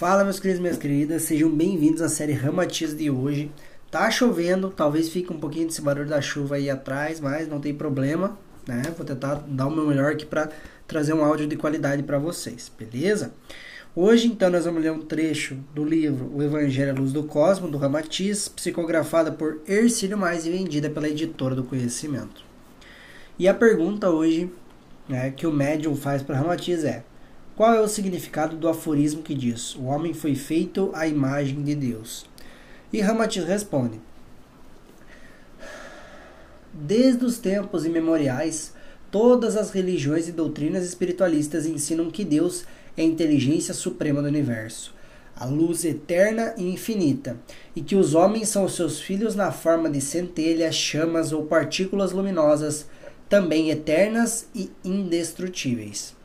Fala meus queridos e minhas queridas, sejam bem-vindos à série Ramatias de hoje. Tá chovendo, talvez fique um pouquinho desse barulho da chuva aí atrás, mas não tem problema, né? Vou tentar dar o meu melhor aqui para trazer um áudio de qualidade para vocês, beleza? Hoje então nós vamos ler um trecho do livro O Evangelho à Luz do Cosmo, do Ramatiz, psicografada por Ercílio Mais e vendida pela editora do Conhecimento. E a pergunta hoje né, que o médium faz para Ramatiz é qual é o significado do aforismo que diz: O homem foi feito à imagem de Deus? E Ramatiz responde: Desde os tempos imemoriais, todas as religiões e doutrinas espiritualistas ensinam que Deus é a inteligência suprema do universo, a luz eterna e infinita, e que os homens são seus filhos na forma de centelhas, chamas ou partículas luminosas, também eternas e indestrutíveis.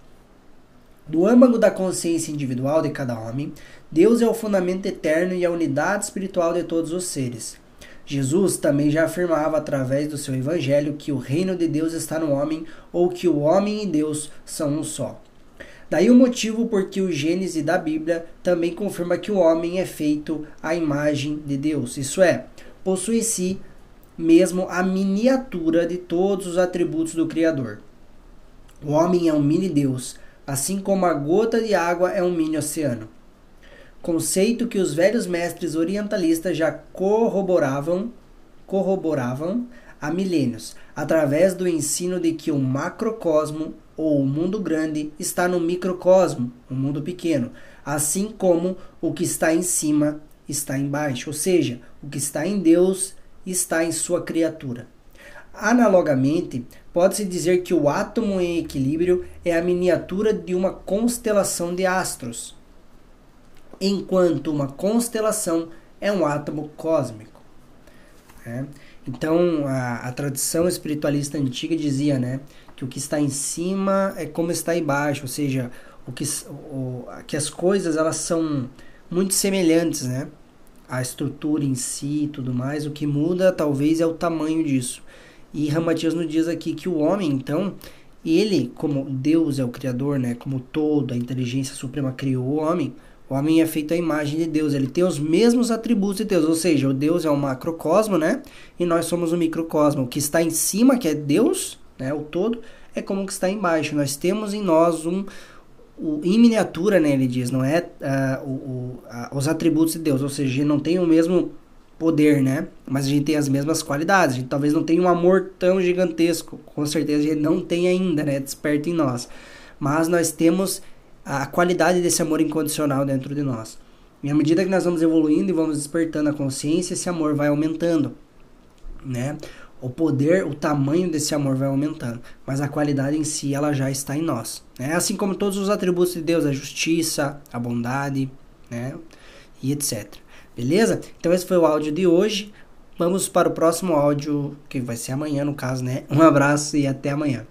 Do âmago da consciência individual de cada homem, Deus é o fundamento eterno e a unidade espiritual de todos os seres. Jesus também já afirmava através do seu evangelho que o reino de Deus está no homem ou que o homem e Deus são um só. Daí o motivo por que o Gênesis da Bíblia também confirma que o homem é feito à imagem de Deus, isso é, possui em si mesmo a miniatura de todos os atributos do Criador. O homem é um mini-Deus, assim como a gota de água é um mini oceano. Conceito que os velhos mestres orientalistas já corroboravam, corroboravam há milênios, através do ensino de que o macrocosmo ou o mundo grande está no microcosmo, o mundo pequeno, assim como o que está em cima está embaixo, ou seja, o que está em Deus está em sua criatura. Analogamente, pode-se dizer que o átomo em equilíbrio é a miniatura de uma constelação de astros, enquanto uma constelação é um átomo cósmico. É? Então, a, a, tradição espiritualista antiga dizia né, que o que está em cima é como está embaixo, ou seja, o que, o, que as coisas elas são muito semelhantes, né? A estrutura em si e tudo mais, o que muda talvez é o tamanho disso. E Ramatias nos diz aqui que o homem, então, ele, como Deus é o Criador, né, como todo, a inteligência suprema criou o homem, o homem é feito à imagem de Deus, ele tem os mesmos atributos de Deus, ou seja, o Deus é um macrocosmo, né, e nós somos o microcosmo. O que está em cima, que é Deus, né, o todo, é como o que está embaixo. Nós temos em nós um, o, em miniatura, né, ele diz, não é uh, o, o, uh, os atributos de Deus, ou seja, não tem o mesmo poder, né? Mas a gente tem as mesmas qualidades. A gente talvez não tenha um amor tão gigantesco, com certeza a gente não tem ainda, né? Desperto em nós. Mas nós temos a qualidade desse amor incondicional dentro de nós. E à medida que nós vamos evoluindo e vamos despertando a consciência, esse amor vai aumentando, né? O poder, o tamanho desse amor vai aumentando, mas a qualidade em si ela já está em nós, né? Assim como todos os atributos de Deus, a justiça, a bondade, né? E etc. Beleza? Então esse foi o áudio de hoje. Vamos para o próximo áudio, que vai ser amanhã no caso, né? Um abraço e até amanhã.